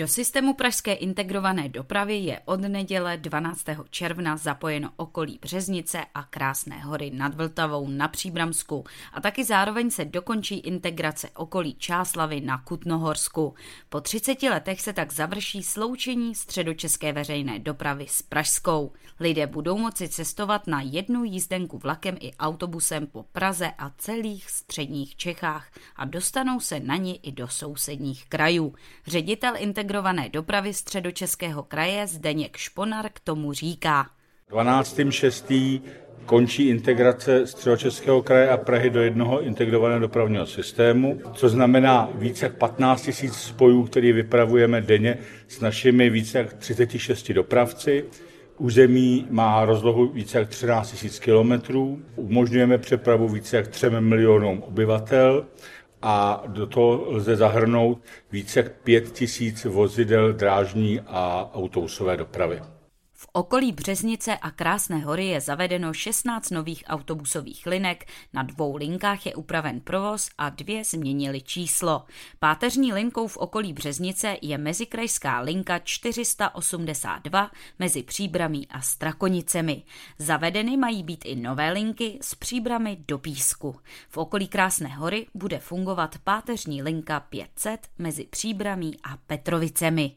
Do systému pražské integrované dopravy je od neděle 12. června zapojeno okolí Březnice a Krásné hory nad Vltavou na Příbramsku a taky zároveň se dokončí integrace okolí Čáslavy na Kutnohorsku. Po 30 letech se tak završí sloučení středočeské veřejné dopravy s Pražskou. Lidé budou moci cestovat na jednu jízdenku vlakem i autobusem po Praze a celých středních Čechách a dostanou se na ní i do sousedních krajů. Ředitel integrované dopravy středočeského kraje Zdeněk Šponar k tomu říká. 12.6. končí integrace středočeského kraje a Prahy do jednoho integrovaného dopravního systému, co znamená více jak 15 000 spojů, který vypravujeme denně s našimi více jak 36 dopravci. Území má rozlohu více jak 13 000 kilometrů, umožňujeme přepravu více jak 3 milionům obyvatel a do toho lze zahrnout více jak 5 tisíc vozidel drážní a autobusové dopravy. Okolí Březnice a Krásné hory je zavedeno 16 nových autobusových linek, na dvou linkách je upraven provoz a dvě změnily číslo. Páteřní linkou v okolí Březnice je mezikrajská linka 482 mezi Příbramí a Strakonicemi. Zavedeny mají být i nové linky z Příbramy do Písku. V okolí Krásné hory bude fungovat páteřní linka 500 mezi Příbramí a Petrovicemi.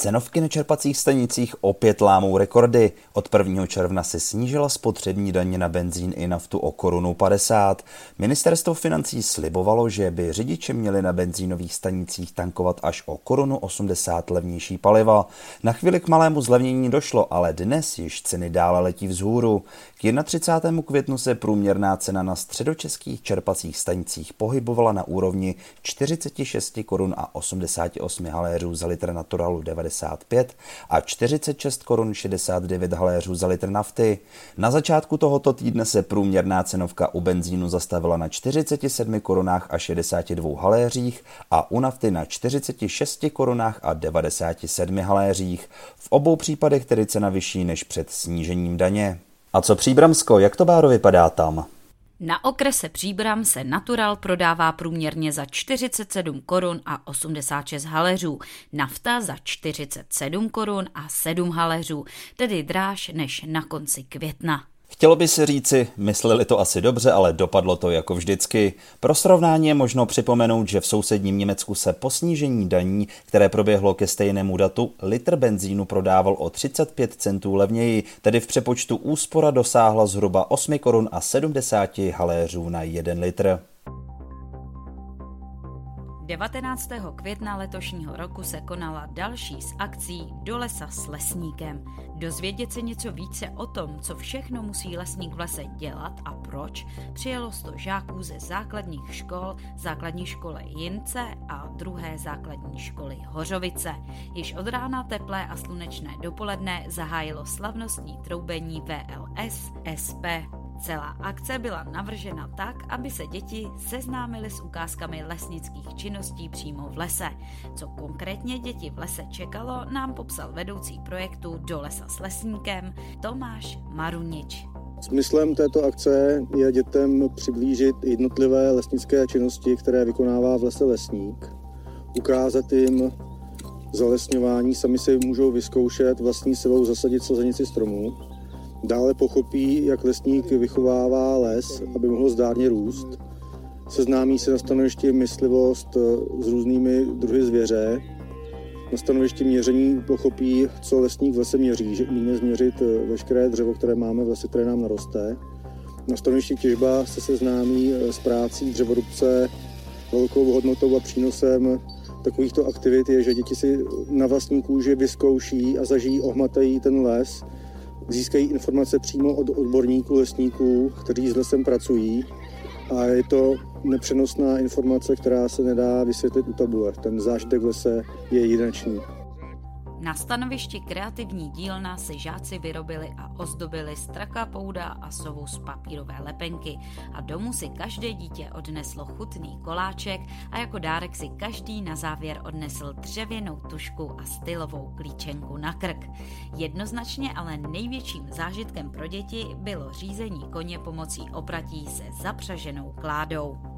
Cenovky na čerpacích stanicích opět lámou rekordy. Od 1. června se snížila spotřební daně na benzín i naftu o korunu 50. Ministerstvo financí slibovalo, že by řidiči měli na benzínových stanicích tankovat až o korunu 80 levnější paliva. Na chvíli k malému zlevnění došlo, ale dnes již ceny dále letí vzhůru. K 31. květnu se průměrná cena na středočeských čerpacích stanicích pohybovala na úrovni 46 korun a 88 haléřů za litr naturalu 95 a 46 korun 69 haléřů za litr nafty. Na začátku tohoto týdne se průměrná cenovka u benzínu zastavila na 47 korunách a 62 haléřích a u nafty na 46 korunách a 97 haléřích. V obou případech tedy cena vyšší než před snížením daně. A co Příbramsko, jak to báro vypadá tam? Na okrese Příbram se Natural prodává průměrně za 47 korun a 86 haleřů, nafta za 47 korun a 7 haleřů, tedy dráž než na konci května. Chtělo by si říci, mysleli to asi dobře, ale dopadlo to jako vždycky. Pro srovnání je možno připomenout, že v sousedním Německu se po snížení daní, které proběhlo ke stejnému datu, litr benzínu prodával o 35 centů levněji, tedy v přepočtu úspora dosáhla zhruba 8 korun a 70 haléřů na 1 litr. 19. května letošního roku se konala další z akcí Do lesa s lesníkem. Dozvědět se něco více o tom, co všechno musí lesník v lese dělat a proč, přijelo 100 žáků ze základních škol, základní školy Jince a druhé základní školy Hořovice. Již od rána teplé a slunečné dopoledne zahájilo slavnostní troubení VLS SP. Celá akce byla navržena tak, aby se děti seznámily s ukázkami lesnických činností přímo v lese. Co konkrétně děti v lese čekalo, nám popsal vedoucí projektu Do lesa s lesníkem Tomáš Marunič. Smyslem této akce je dětem přiblížit jednotlivé lesnické činnosti, které vykonává v lese lesník, ukázat jim zalesňování, sami si můžou vyzkoušet vlastní silou zasadit sazenici stromů Dále pochopí, jak lesník vychovává les, aby mohl zdárně růst. Seznámí se na stanovišti myslivost s různými druhy zvěře na stanovišti měření pochopí, co lesník v lese měří, že umíme změřit eh, veškeré dřevo, které máme v lese, které nám naroste. Na stanovišti těžba se seznámí eh, s prácí dřevorubce, velkou hodnotou a přínosem takovýchto aktivit je, že děti si na vlastní kůži vyzkouší a zažijí, ohmatají ten les, získají informace přímo od odborníků, lesníků, kteří s lesem pracují a je to nepřenosná informace, která se nedá vysvětlit u tabule. Ten zážitek v lese je jedinečný. Na stanovišti kreativní dílna si žáci vyrobili a ozdobili straka pouda a sovu z papírové lepenky a domů si každé dítě odneslo chutný koláček a jako dárek si každý na závěr odnesl dřevěnou tušku a stylovou klíčenku na krk. Jednoznačně ale největším zážitkem pro děti bylo řízení koně pomocí opratí se zapřaženou kládou.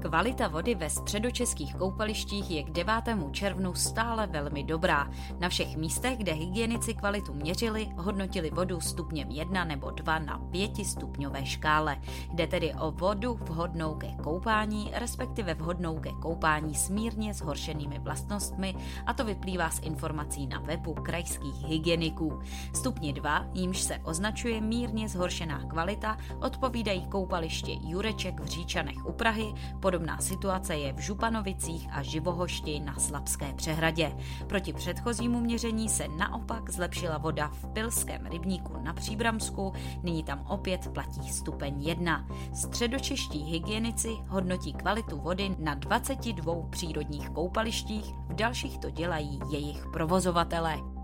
Kvalita vody ve středočeských koupalištích je k 9. červnu stále velmi dobrá. Na všech místech, kde hygienici kvalitu měřili, hodnotili vodu stupněm 1 nebo 2 na 5 stupňové škále. Jde tedy o vodu vhodnou ke koupání, respektive vhodnou ke koupání s mírně zhoršenými vlastnostmi, a to vyplývá z informací na webu krajských hygieniků. Stupni 2, jímž se označuje mírně zhoršená kvalita, odpovídají koupaliště Jureček v Říčanech u Prahy, Podobná situace je v Županovicích a Živohošti na Slabské přehradě. Proti předchozímu měření se naopak zlepšila voda v Pilském rybníku na Příbramsku, nyní tam opět platí stupeň 1. Středočeští hygienici hodnotí kvalitu vody na 22 přírodních koupalištích, v dalších to dělají jejich provozovatele.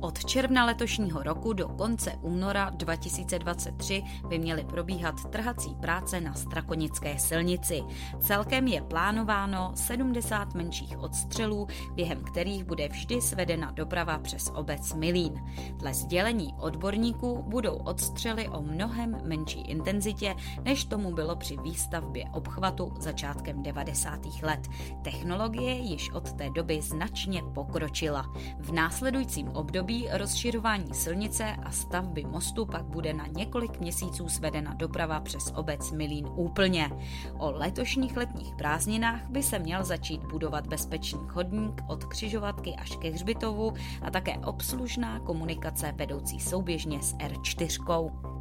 Od června letošního roku do konce února 2023 by měly probíhat trhací práce na Strakonické silnici. Celkem je plánováno 70 menších odstřelů, během kterých bude vždy svedena doprava přes obec Milín. Dle sdělení odborníků budou odstřely o mnohem menší intenzitě, než tomu bylo při výstavbě obchvatu začátkem 90. let. Technologie již od té doby značně pokročila. V následujícím období období rozširování silnice a stavby mostu pak bude na několik měsíců svedena doprava přes obec Milín úplně. O letošních letních prázdninách by se měl začít budovat bezpečný chodník od křižovatky až ke hřbitovu a také obslužná komunikace vedoucí souběžně s R4.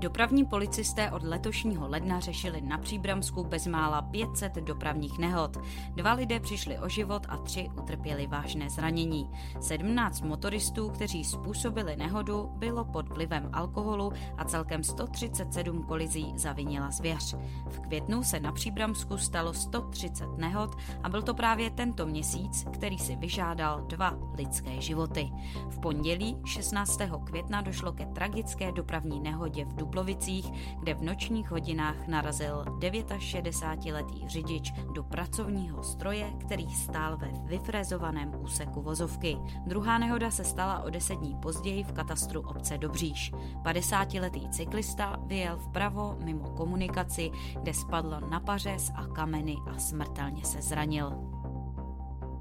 Dopravní policisté od letošního ledna řešili na Příbramsku bezmála 500 dopravních nehod. Dva lidé přišli o život a tři utrpěli vážné zranění. 17 motoristů, kteří způsobili nehodu, bylo pod vlivem alkoholu a celkem 137 kolizí zavinila zvěř. V květnu se na Příbramsku stalo 130 nehod a byl to právě tento měsíc, který si vyžádal dva lidské životy. V pondělí 16. května došlo ke tragické dopravní nehodě v Dubnu Dublovicích, kde v nočních hodinách narazil 69-letý řidič do pracovního stroje, který stál ve vyfrezovaném úseku vozovky. Druhá nehoda se stala o deset dní později v katastru obce Dobříš. 50-letý cyklista vyjel vpravo mimo komunikaci, kde spadl na pařez a kameny a smrtelně se zranil.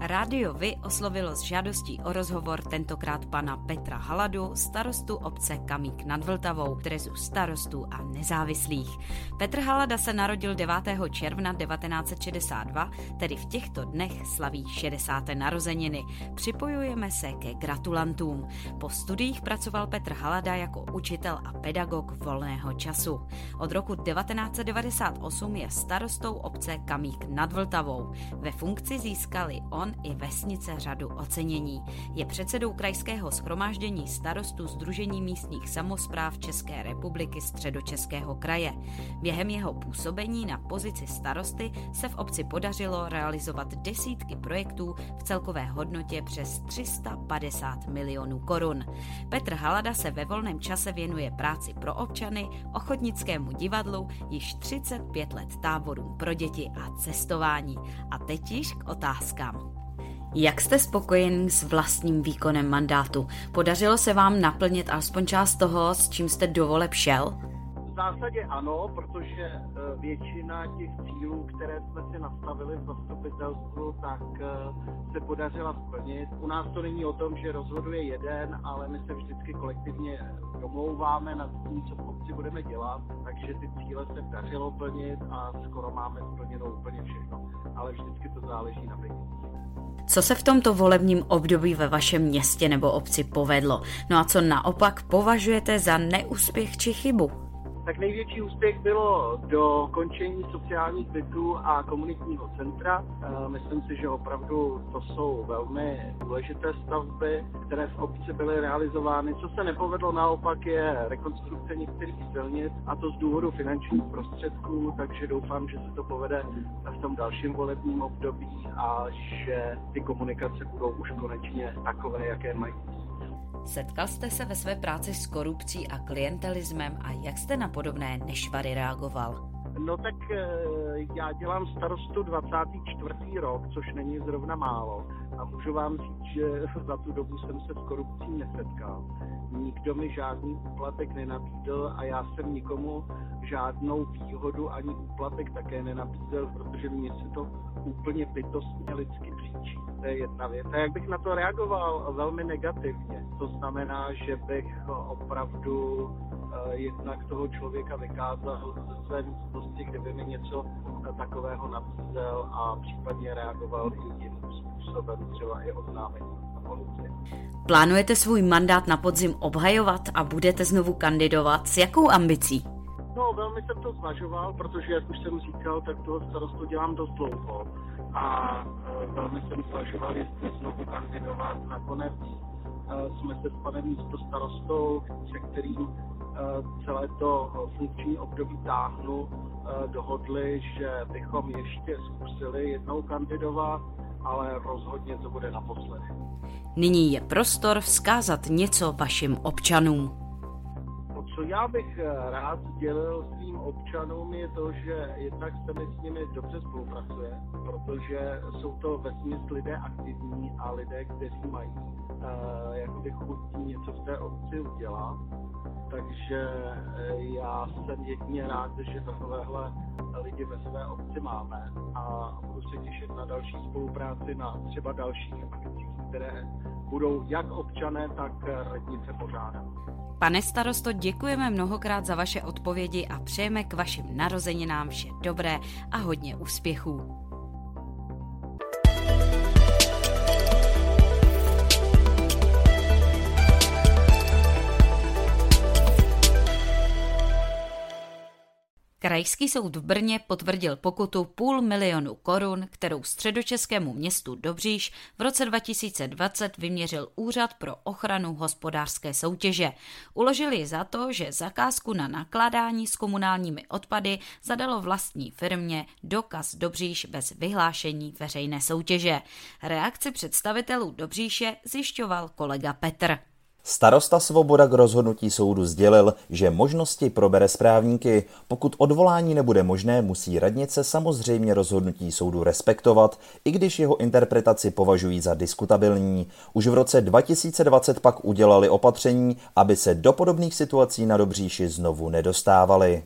Rádio Vy oslovilo s žádostí o rozhovor tentokrát pana Petra Haladu, starostu obce Kamík nad Vltavou, trezu starostů a nezávislých. Petr Halada se narodil 9. června 1962, tedy v těchto dnech slaví 60. narozeniny. Připojujeme se ke gratulantům. Po studiích pracoval Petr Halada jako učitel a pedagog volného času. Od roku 1998 je starostou obce Kamík nad Vltavou. Ve funkci získali on on i vesnice řadu ocenění. Je předsedou krajského schromáždění starostů Združení místních samozpráv České republiky Středočeského kraje. Během jeho působení na pozici starosty se v obci podařilo realizovat desítky projektů v celkové hodnotě přes 350 milionů korun. Petr Halada se ve volném čase věnuje práci pro občany, ochotnickému divadlu, již 35 let táborům pro děti a cestování. A teď již k otázkám. Jak jste spokojený s vlastním výkonem mandátu? Podařilo se vám naplnit alespoň část toho, s čím jste do voleb šel? zásadě ano, protože eh, většina těch cílů, které jsme si nastavili v zastupitelstvu, tak eh, se podařila splnit. U nás to není o tom, že rozhoduje jeden, ale my se vždycky kolektivně domlouváme nad tím, co v obci budeme dělat, takže ty cíle se dařilo plnit a skoro máme splněno úplně všechno. Ale vždycky to záleží na penězích. Co se v tomto volebním období ve vašem městě nebo obci povedlo? No a co naopak považujete za neúspěch či chybu? Tak největší úspěch bylo do končení sociálních bytů a komunitního centra. Eh, myslím si, že opravdu to jsou velmi důležité stavby, které v obci byly realizovány. Co se nepovedlo naopak je rekonstrukce některých silnic a to z důvodu finančních prostředků, takže doufám, že se to povede v tom dalším volebním období a že ty komunikace budou už konečně takové, jaké mají. Setkal jste se ve své práci s korupcí a klientelismem a jak jste na podobné nešvary reagoval? No tak eh, já dělám starostu 24. rok, což není zrovna málo. A můžu vám říct, že za tu dobu jsem se s korupcí nesetkal. Nikdo mi žádný úplatek nenabídl a já jsem nikomu žádnou výhodu ani úplatek také nenabízel, protože mě se to úplně bytostně lidsky příčí. To je jedna věc. A jak bych na to reagoval? Velmi negativně. To znamená, že bych opravdu uh, jednak toho člověka vykázal ze své místnosti, kde by mi něco takového nabízel a případně reagoval i jiným způsobem, třeba i oznámení Plánujete svůj mandát na podzim obhajovat a budete znovu kandidovat? S jakou ambicí? No, velmi jsem to zvažoval, protože, jak už jsem říkal, tak toho starostu dělám dost dlouho. A e, velmi jsem zvažoval, jestli znovu kandidovat. Nakonec e, jsme se s panem místo starostou, se kterým e, celé to funkční období táhnu, dohodli, že bychom ještě zkusili jednou kandidovat, ale rozhodně to bude naposledy. Nyní je prostor vzkázat něco vašim občanům. Co já bych eh, rád sdělil svým občanům je to, že jednak se mi s nimi dobře spolupracuje, protože jsou to ve smyslu lidé aktivní a lidé, kteří mají uh, jakoby chutí něco v té obci udělat. Takže eh, já jsem jedině rád, že takovéhle lidi ve své obci máme a budu se těšit na další spolupráci na třeba dalších akcích, které budou jak občané, tak radnice pořádat. Pane starosto, děkujeme mnohokrát za vaše odpovědi a přejeme k vašim narozeninám vše dobré a hodně úspěchů. Krajský soud v Brně potvrdil pokutu půl milionu korun, kterou středočeskému městu Dobříš v roce 2020 vyměřil Úřad pro ochranu hospodářské soutěže. Uložili za to, že zakázku na nakládání s komunálními odpady zadalo vlastní firmě Dokaz Dobříš bez vyhlášení veřejné soutěže. Reakci představitelů Dobříše zjišťoval kolega Petr. Starosta Svoboda k rozhodnutí soudu sdělil, že možnosti probere správníky. Pokud odvolání nebude možné, musí radnice samozřejmě rozhodnutí soudu respektovat, i když jeho interpretaci považují za diskutabilní. Už v roce 2020 pak udělali opatření, aby se do podobných situací na Dobříši znovu nedostávali.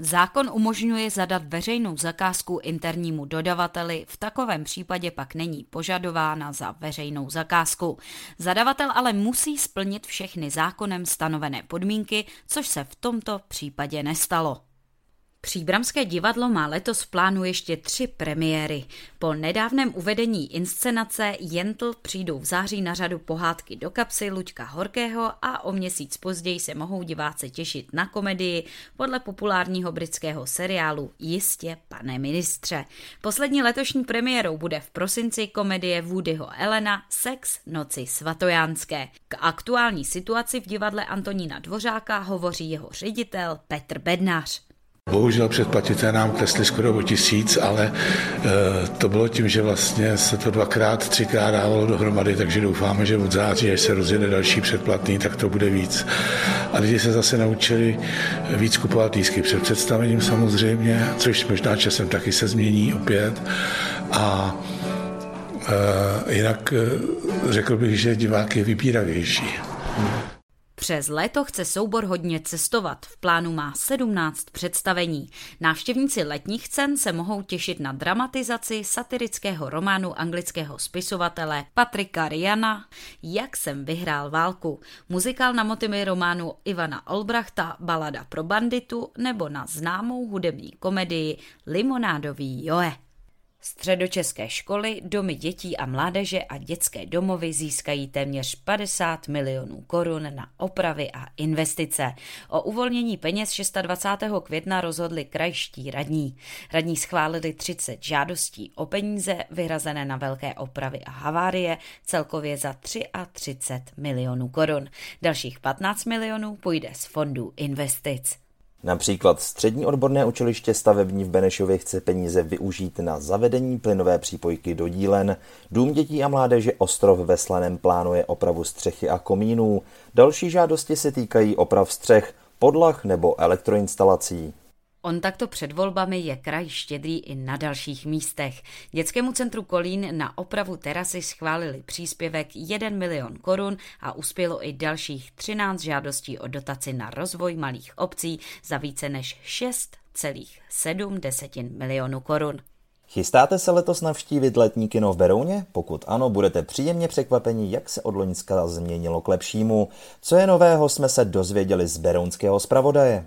Zákon umožňuje zadat veřejnou zakázku internímu dodavateli, v takovém případě pak není požadována za veřejnou zakázku. Zadavatel ale musí splnit všechny zákonem stanovené podmínky, což se v tomto případě nestalo. Příbramské divadlo má letos v plánu ještě tři premiéry. Po nedávném uvedení inscenace Jentl přijdou v září na řadu pohádky do kapsy Luďka Horkého a o měsíc později se mohou diváci těšit na komedii podle populárního britského seriálu Jistě, pane ministře. Poslední letošní premiérou bude v prosinci komedie Woodyho Elena Sex noci svatojánské. K aktuální situaci v divadle Antonína Dvořáka hovoří jeho ředitel Petr Bednář. Bohužel předplatité nám klesly skoro o tisíc, ale e, to bylo tím, že vlastně se to dvakrát, třikrát dávalo dohromady, takže doufáme, že od září, až se rozjede další předplatný, tak to bude víc. A lidi se zase naučili víc kupovat lísky před představením samozřejmě, což možná časem taky se změní opět. A e, jinak e, řekl bych, že divák je vybíravější. Přes léto chce soubor hodně cestovat. V plánu má 17 představení. Návštěvníci letních cen se mohou těšit na dramatizaci satirického románu anglického spisovatele Patrika Riana Jak jsem vyhrál válku, muzikál na motivy románu Ivana Olbrachta Balada pro banditu nebo na známou hudební komedii Limonádový Joe. Středočeské školy, domy dětí a mládeže a dětské domovy získají téměř 50 milionů korun na opravy a investice. O uvolnění peněz 26. května rozhodli krajští radní. Radní schválili 30 žádostí o peníze vyhrazené na velké opravy a havárie, celkově za 33 milionů korun. Dalších 15 milionů půjde z fondů investic. Například střední odborné učiliště stavební v Benešově chce peníze využít na zavedení plynové přípojky do dílen. Dům dětí a mládeže Ostrov ve Slaném plánuje opravu střechy a komínů. Další žádosti se týkají oprav střech, podlah nebo elektroinstalací. On takto před volbami je kraj štědrý i na dalších místech. Dětskému centru Kolín na opravu terasy schválili příspěvek 1 milion korun a uspělo i dalších 13 žádostí o dotaci na rozvoj malých obcí za více než 6,7 milionů korun. Chystáte se letos navštívit letní kino v Berouně? Pokud ano, budete příjemně překvapeni, jak se od Loňska změnilo k lepšímu. Co je nového, jsme se dozvěděli z berounského zpravodaje.